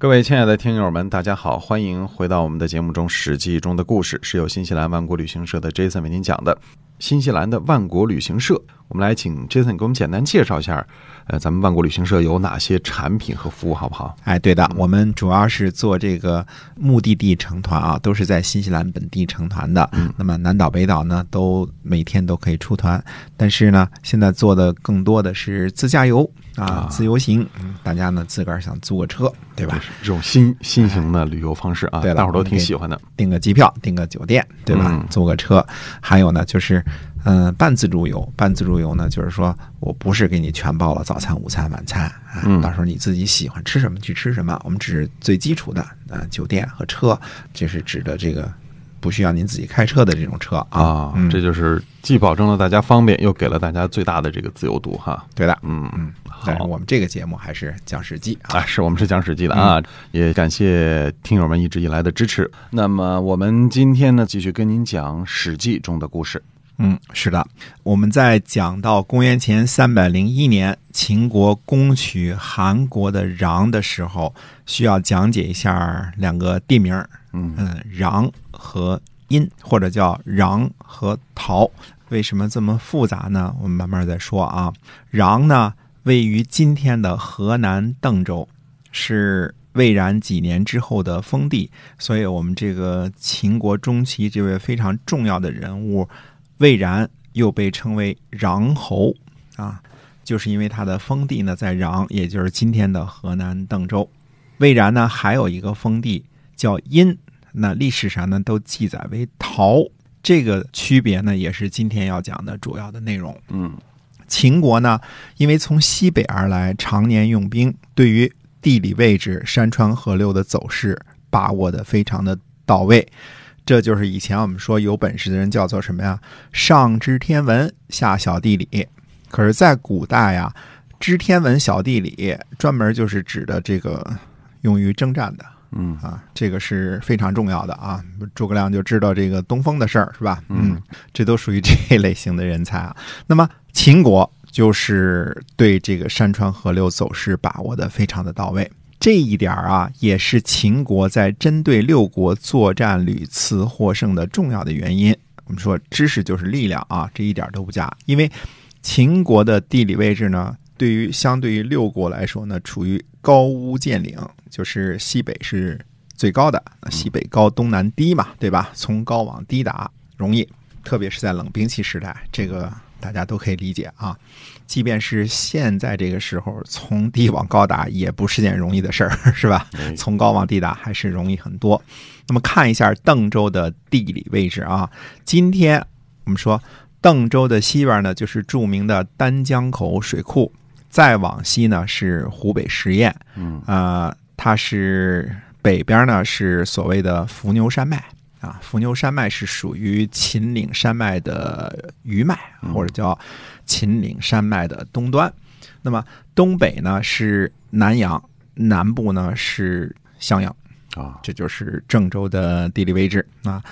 各位亲爱的听友们，大家好，欢迎回到我们的节目中，《史记》中的故事是由新西兰万国旅行社的 Jason 为您讲的。新西兰的万国旅行社，我们来请 Jason 给我们简单介绍一下，呃，咱们万国旅行社有哪些产品和服务，好不好？哎，对的，我们主要是做这个目的地成团啊，都是在新西兰本地成团的。嗯，那么南岛、北岛呢，都每天都可以出团，但是呢，现在做的更多的是自驾游啊，自由行。嗯，大家呢自个儿想租个车，对吧？这种新新型的旅游方式啊，对，大伙儿都挺喜欢的。订个机票，订个酒店，对吧？租个车，还有呢，就是。嗯，半自助游，半自助游呢，就是说我不是给你全包了早餐、午餐、晚餐啊，到时候你自己喜欢吃什么去吃什么，我们只是最基础的呃酒店和车，就是指的这个不需要您自己开车的这种车啊，这就是既保证了大家方便，又给了大家最大的这个自由度哈。对的，嗯嗯，但是我们这个节目还是讲史记啊，是我们是讲史记的啊，也感谢听友们一直以来的支持。那么我们今天呢，继续跟您讲史记中的故事。嗯，是的，我们在讲到公元前三百零一年秦国攻取韩国的壤的时候，需要讲解一下两个地名嗯嗯，壤和殷，或者叫壤和陶。为什么这么复杂呢？我们慢慢再说啊。壤呢，位于今天的河南邓州，是魏然几年之后的封地，所以我们这个秦国中期这位非常重要的人物。魏然又被称为穰侯啊，就是因为他的封地呢在穰，也就是今天的河南邓州。魏然呢还有一个封地叫殷，那历史上呢都记载为陶。这个区别呢也是今天要讲的主要的内容。嗯，秦国呢因为从西北而来，常年用兵，对于地理位置、山川河流的走势把握的非常的到位。这就是以前我们说有本事的人叫做什么呀？上知天文，下晓地理。可是，在古代呀，知天文、晓地理，专门就是指的这个用于征战的。嗯啊，这个是非常重要的啊。诸葛亮就知道这个东风的事儿，是吧？嗯，这都属于这类型的人才啊。那么，秦国就是对这个山川河流走势把握的非常的到位。这一点啊，也是秦国在针对六国作战屡次获胜的重要的原因。我们说，知识就是力量啊，这一点都不假。因为秦国的地理位置呢，对于相对于六国来说呢，处于高屋建瓴，就是西北是最高的，西北高，东南低嘛，对吧？从高往低打容易，特别是在冷兵器时代，这个。大家都可以理解啊，即便是现在这个时候，从低往高打也不是件容易的事儿，是吧？从高往低打还是容易很多。那么看一下邓州的地理位置啊，今天我们说邓州的西边呢，就是著名的丹江口水库，再往西呢是湖北十堰，嗯啊，它是北边呢是所谓的伏牛山脉。啊，伏牛山脉是属于秦岭山脉的余脉，或者叫秦岭山脉的东端。那么东北呢是南阳，南部呢是襄阳啊，这就是郑州的地理位置啊。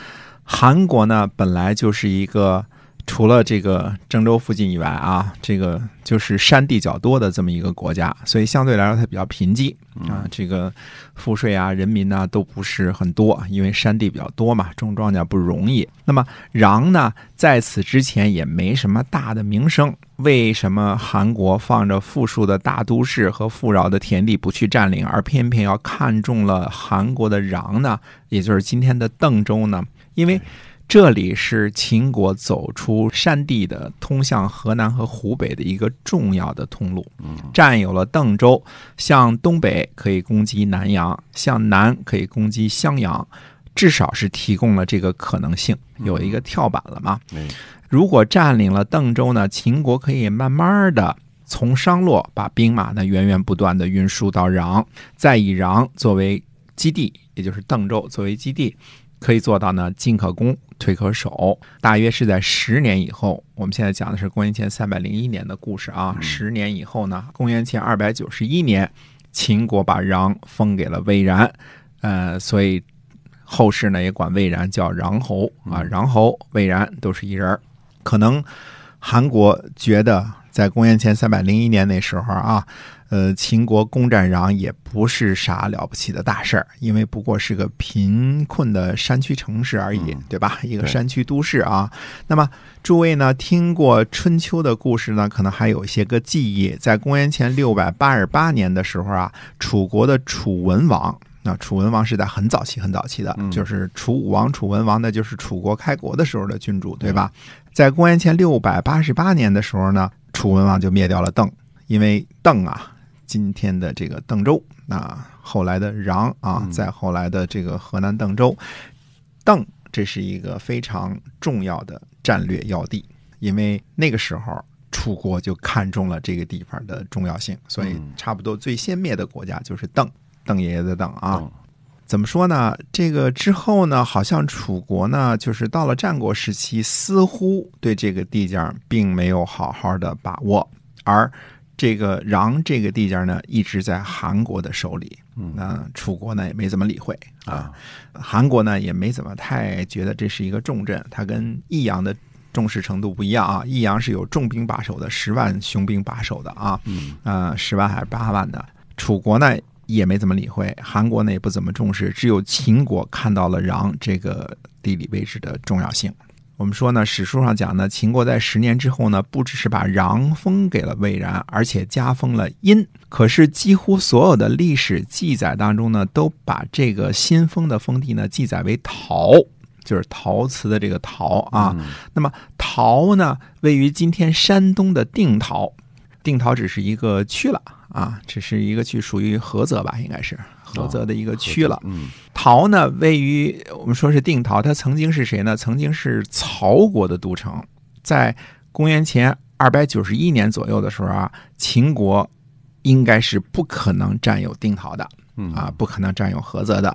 韩国呢本来就是一个。除了这个郑州附近以外啊，这个就是山地较多的这么一个国家，所以相对来说它比较贫瘠啊。这个赋税啊，人民呢都不是很多，因为山地比较多嘛，种庄稼不容易。那么穰呢，在此之前也没什么大的名声。为什么韩国放着富庶的大都市和富饶的田地不去占领，而偏偏要看中了韩国的穰呢？也就是今天的邓州呢？因为。这里是秦国走出山地的通向河南和湖北的一个重要的通路。占有了邓州，向东北可以攻击南阳，向南可以攻击襄阳，至少是提供了这个可能性，有一个跳板了嘛。如果占领了邓州呢，秦国可以慢慢的从商洛把兵马呢源源不断的运输到壤，再以壤作为基地，也就是邓州作为基地。可以做到呢，进可攻，退可守。大约是在十年以后，我们现在讲的是公元前三百零一年的故事啊。十年以后呢，公元前二百九十一年，秦国把穰封给了魏然，呃，所以后世呢也管魏然叫穰侯啊，穰侯、魏然都是一人儿。可能韩国觉得在公元前三百零一年那时候啊，呃，秦国攻占壤也不是啥了不起的大事儿，因为不过是个贫困的山区城市而已，对吧？一个山区都市啊。那么诸位呢，听过春秋的故事呢，可能还有一些个记忆。在公元前六百八十八年的时候啊，楚国的楚文王。那楚文王是在很早期、很早期的，嗯就是楚武王、楚文王，那就是楚国开国的时候的君主，对吧？在公元前六百八十八年的时候呢，楚文王就灭掉了邓，因为邓啊，今天的这个邓州，那后来的穰啊，嗯再后来的这个河南邓州，邓这是一个非常重要的战略要地，因为那个时候楚国就看中了这个地方的重要性，所以嗯差不多最先灭的国家就是邓，邓爷爷的邓啊。嗯怎么说呢？这个之后呢，好像楚国呢，就是到了战国时期，似乎对这个地界儿并没有好好的把握，而这个穰这个地界呢，一直在韩国的手里。嗯那楚国呢也没怎么理会啊，韩国呢也没怎么太觉得这是一个重镇，它跟益阳的重视程度不一样啊。益阳是有重兵把守的，十万雄兵把守的啊，嗯啊，十万还是八万的。楚国呢也没怎么理会，韩国呢也不怎么重视，只有秦国看到了穰这个地理位置的重要性。我们说呢，史书上讲呢，秦国在十年之后呢，不只是把穰封给了魏然，而且加封了殷。可是几乎所有的历史记载当中呢，都把这个新封的封地呢记载为陶，就是陶瓷的这个陶啊。嗯那么陶呢，位于今天山东的定陶，定陶只是一个区了啊，只是一个区，属于菏泽吧，应该是菏泽的一个区了。嗯陶呢，位于我们说是定陶，它曾经是谁呢？曾经是曹国的都城，在公元前二百九十一年左右的时候啊，秦国应该是不可能占有定陶的。嗯啊，不可能占有菏泽的。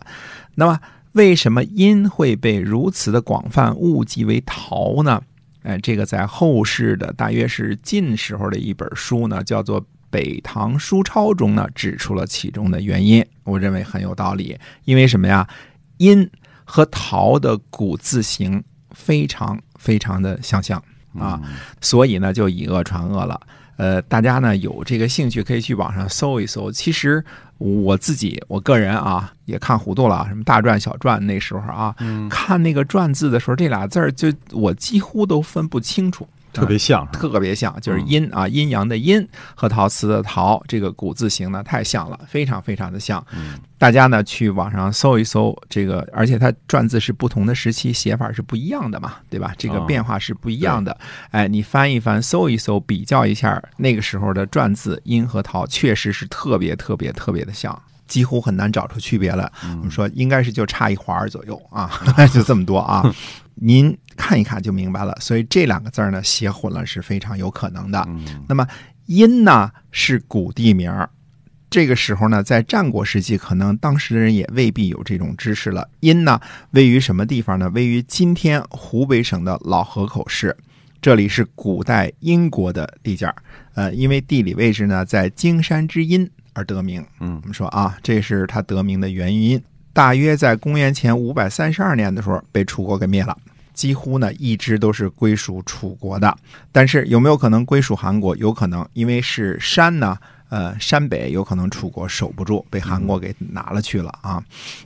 那么，为什么殷会被如此的广泛误记为陶呢？哎，这个在后世的大约是晋时候的一本书呢，叫做《北唐书钞》中呢，指出了其中的原因。我认为很有道理，因为什么呀？殷和陶的古字形非常非常的相像啊，所以呢就以讹传讹了。呃，大家呢有这个兴趣可以去网上搜一搜。其实我自己我个人啊也看糊涂了，什么大篆小篆那时候啊，看那个篆字的时候，这俩字儿就我几乎都分不清楚。特别像，特别像，就是嗯阴啊，阴阳的阴和陶瓷的陶，这个古字形呢太像了，非常非常的像。嗯大家呢去网上搜一搜这个，而且它篆字是不同的时期写法是不一样的嘛，对吧？这个哦变化是不一样的。哎，你翻一翻，搜一搜，比较一下那个时候的篆字阴和陶，确实是特别特别特别的像。几乎很难找出区别来，我们说应该是就差一环儿左右啊，就这么多啊。您看一看就明白了。所以这两个字儿呢写混了是非常有可能的。嗯那么殷呢是古地名儿，这个时候呢，在战国时期，可能当时的人也未必有这种知识了。殷呢位于什么地方呢？位于今天湖北省的老河口市，这里是古代殷国的地界儿。呃，因为地理位置呢在荆山之阴而得名。嗯我们说啊，这是它得名的原因。大约在公元前五百三十二年的时候，被楚国给灭了。几乎呢一直都是归属楚国的，但是有没有可能归属韩国？有可能，因为是山呢，呃，山北有可能楚国守不住，被韩国给拿了去了啊。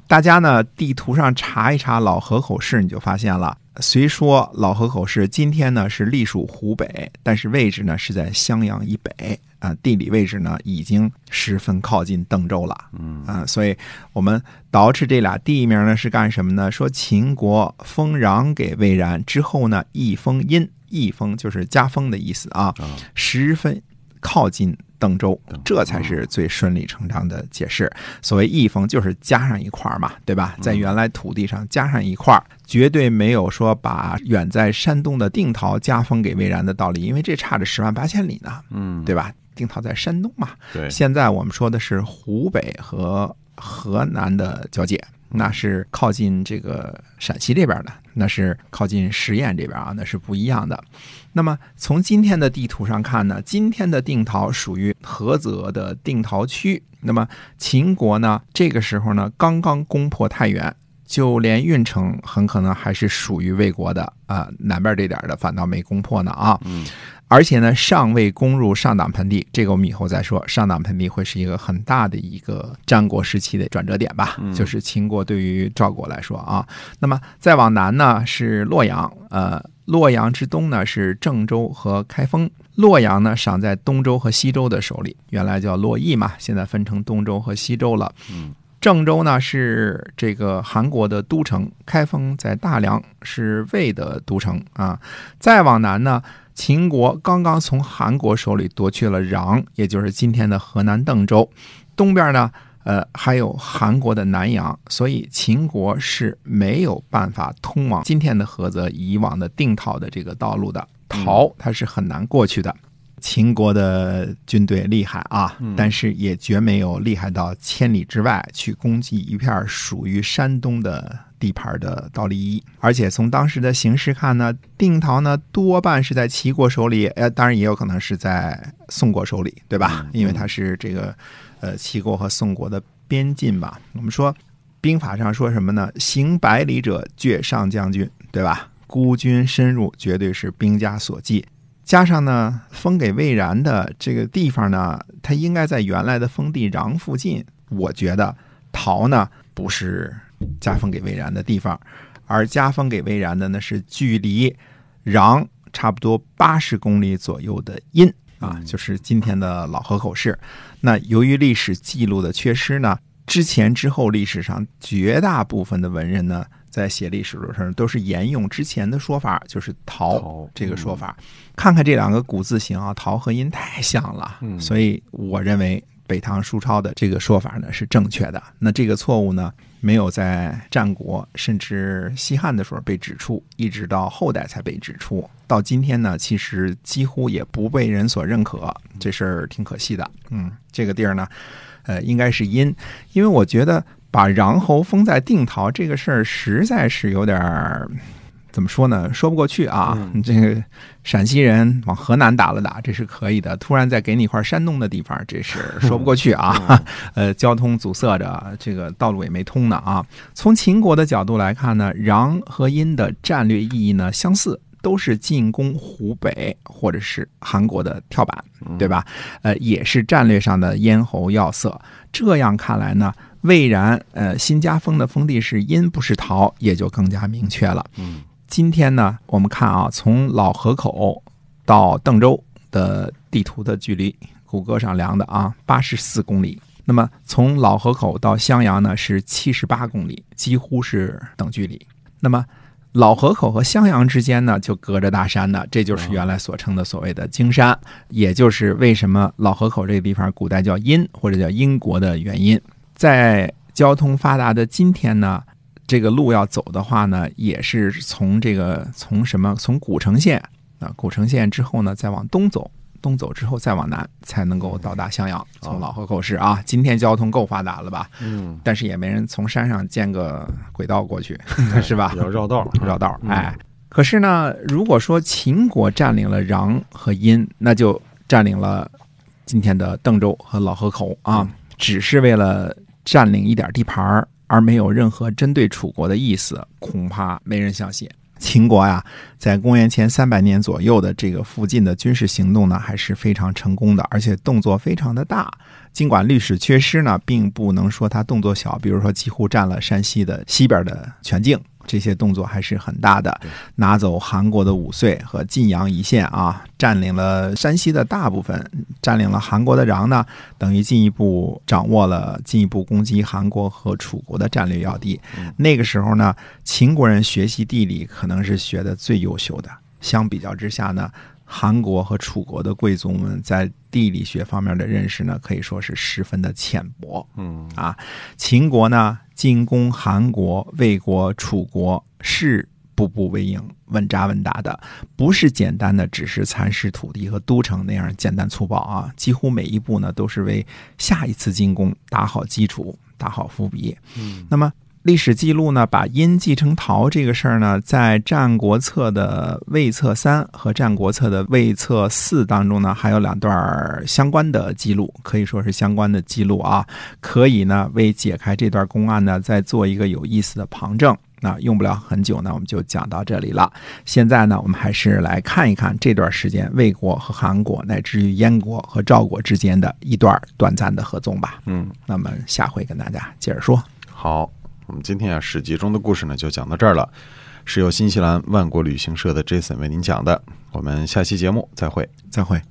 大家呢地图上查一查老河口市，你就发现了。虽说老河口市今天呢是隶属湖北，但是位置呢是在襄阳以北啊，地理位置呢已经十分靠近邓州了。嗯啊，所以我们捯饬这俩地名呢是干什么呢？说秦国封穰给魏然之后呢，一封殷，一封就是加封的意思啊，啊十分靠近邓州，这才是最顺理成章的解释。所谓一封就是加上一块儿嘛，对吧？在原来土地上加上一块儿，绝对没有说把远在山东的定陶加封给魏然的道理，因为这差着十万八千里呢，嗯，对吧？定陶在山东嘛，对，现在我们说的是湖北和河南的交界，那是靠近这个陕西这边的，那是靠近十堰这边啊，那是不一样的。那么从今天的地图上看呢，今天的定陶属于菏泽的定陶区。那么秦国呢，这个时候呢刚刚攻破太原。就连运城很可能还是属于魏国的啊、南边这点的反倒没攻破呢啊。嗯而且呢，尚未攻入上党盆地，这个我们以后再说。上党盆地会是一个很大的一个战国时期的转折点吧，嗯就是秦国对于赵国来说啊。那么再往南呢是洛阳，呃，洛阳之东呢是郑州和开封。洛阳呢赏在东周和西周的手里，原来叫洛邑嘛，现在分成东周和西周了。嗯郑州呢是这个韩国的都城，开封在大梁是魏的都城啊。再往南呢，秦国刚刚从韩国手里夺去了壤，也就是今天的河南邓州。东边呢，呃，还有韩国的南阳，所以秦国是没有办法通往今天的菏泽以往的定陶的这个道路的。陶它是很难过去的。秦国的军队厉害啊，但是也绝没有厉害到千里之外去攻击一片属于山东的地盘的道立一。而且从当时的形势看呢，定陶呢多半是在齐国手里，呃，当然也有可能是在宋国手里，对吧？因为它是这个呃齐国和宋国的边境吧。我们说兵法上说什么呢？行百里者，绝上将军，对吧？孤军深入，绝对是兵家所忌。加上呢，封给魏然的这个地方呢，它应该在原来的封地壤附近。我觉得陶呢不是加封给魏然的地方，而加封给魏然的呢是距离壤差不多八十公里左右的殷啊，就是今天的老河口市。那由于历史记录的缺失呢，之前之后历史上绝大部分的文人呢，在写历史的时候都是沿用之前的说法，就是陶陶这个说法。看看这两个古字形啊，陶和殷太像了，嗯所以我认为北唐书抄的这个说法呢是正确的。那这个错误呢，没有在战国甚至西汉的时候被指出，一直到后代才被指出。到今天呢，其实几乎也不被人所认可，这事儿挺可惜的。嗯，这个地儿呢，呃，应该是殷，因为我觉得把穰侯封在定陶这个事儿实在是有点儿。怎么说呢？说不过去啊！嗯这个陕西人往河南打了打，这是可以的。突然再给你一块山东的地方，这是说不过去啊！呃，交通阻塞着，这个道路也没通呢啊。从秦国的角度来看呢，穰和殷的战略意义呢相似，都是进攻湖北或者是韩国的跳板，对吧？呃，也是战略上的咽喉要塞。这样看来呢，魏然呃新加封的封地是殷，不是陶，也就更加明确了。嗯今天呢，我们看啊，从老河口到邓州的地图的距离，谷歌上量的啊，八十四公里。那么从老河口到襄阳呢是七十八公里，几乎是等距离。那么老河口和襄阳之间呢，就隔着大山呢，这就是原来所称的所谓的荆山，也就是为什么老河口这个地方古代叫殷或者叫殷国的原因。在交通发达的今天呢，这个路要走的话呢，也是从这个从什么从古城县啊，古城县之后呢，再往东走，东走之后再往南，才能够到达襄阳。从老河口市啊，今天交通够发达了吧？嗯，但是也没人从山上建个轨道过去，是吧要？绕道，绕道，嗯哎。可是呢，如果说秦国占领了穰和殷，那就占领了今天的邓州和老河口啊，只是为了占领一点地盘儿，而没有任何针对楚国的意思，恐怕没人相信。秦国呀，在公元前三百年左右的这个附近的军事行动呢，还是非常成功的，而且动作非常的大。尽管历史缺失呢，并不能说它动作小，比如说几乎占了山西的西边的全境，这些动作还是很大的。拿走韩国的五岁和晋阳一线啊，占领了山西的大部分，占领了韩国的壤呢，等于进一步掌握了进一步攻击韩国和楚国的战略要地。那个时候呢，秦国人学习地理可能是学的最优秀的。相比较之下呢，韩国和楚国的贵族们在地理学方面的认识呢，可以说是十分的浅薄。嗯啊，秦国呢进攻韩国、魏国、楚国是步步为营、稳扎稳打的，不是简单的只是蚕食土地和都城那样简单粗暴啊，几乎每一步呢都是为下一次进攻打好基础、打好伏笔。嗯那么历史记录呢，把殷继承陶这个事儿呢，在《战国策》的魏策三和《战国策》的魏策四当中呢，还有两段相关的记录，可以说是相关的记录啊，可以呢为解开这段公案呢，再做一个有意思的旁证。那用不了很久呢，我们就讲到这里了。现在呢，我们还是来看一看这段时间魏国和韩国，乃至于燕国和赵国之间的一段短暂的合纵吧。嗯，那么下回跟大家接着说。好，我们今天啊《史记》中的故事呢就讲到这儿了，是由新西兰万国旅行社的 Jason 为您讲的。我们下期节目再会。再会。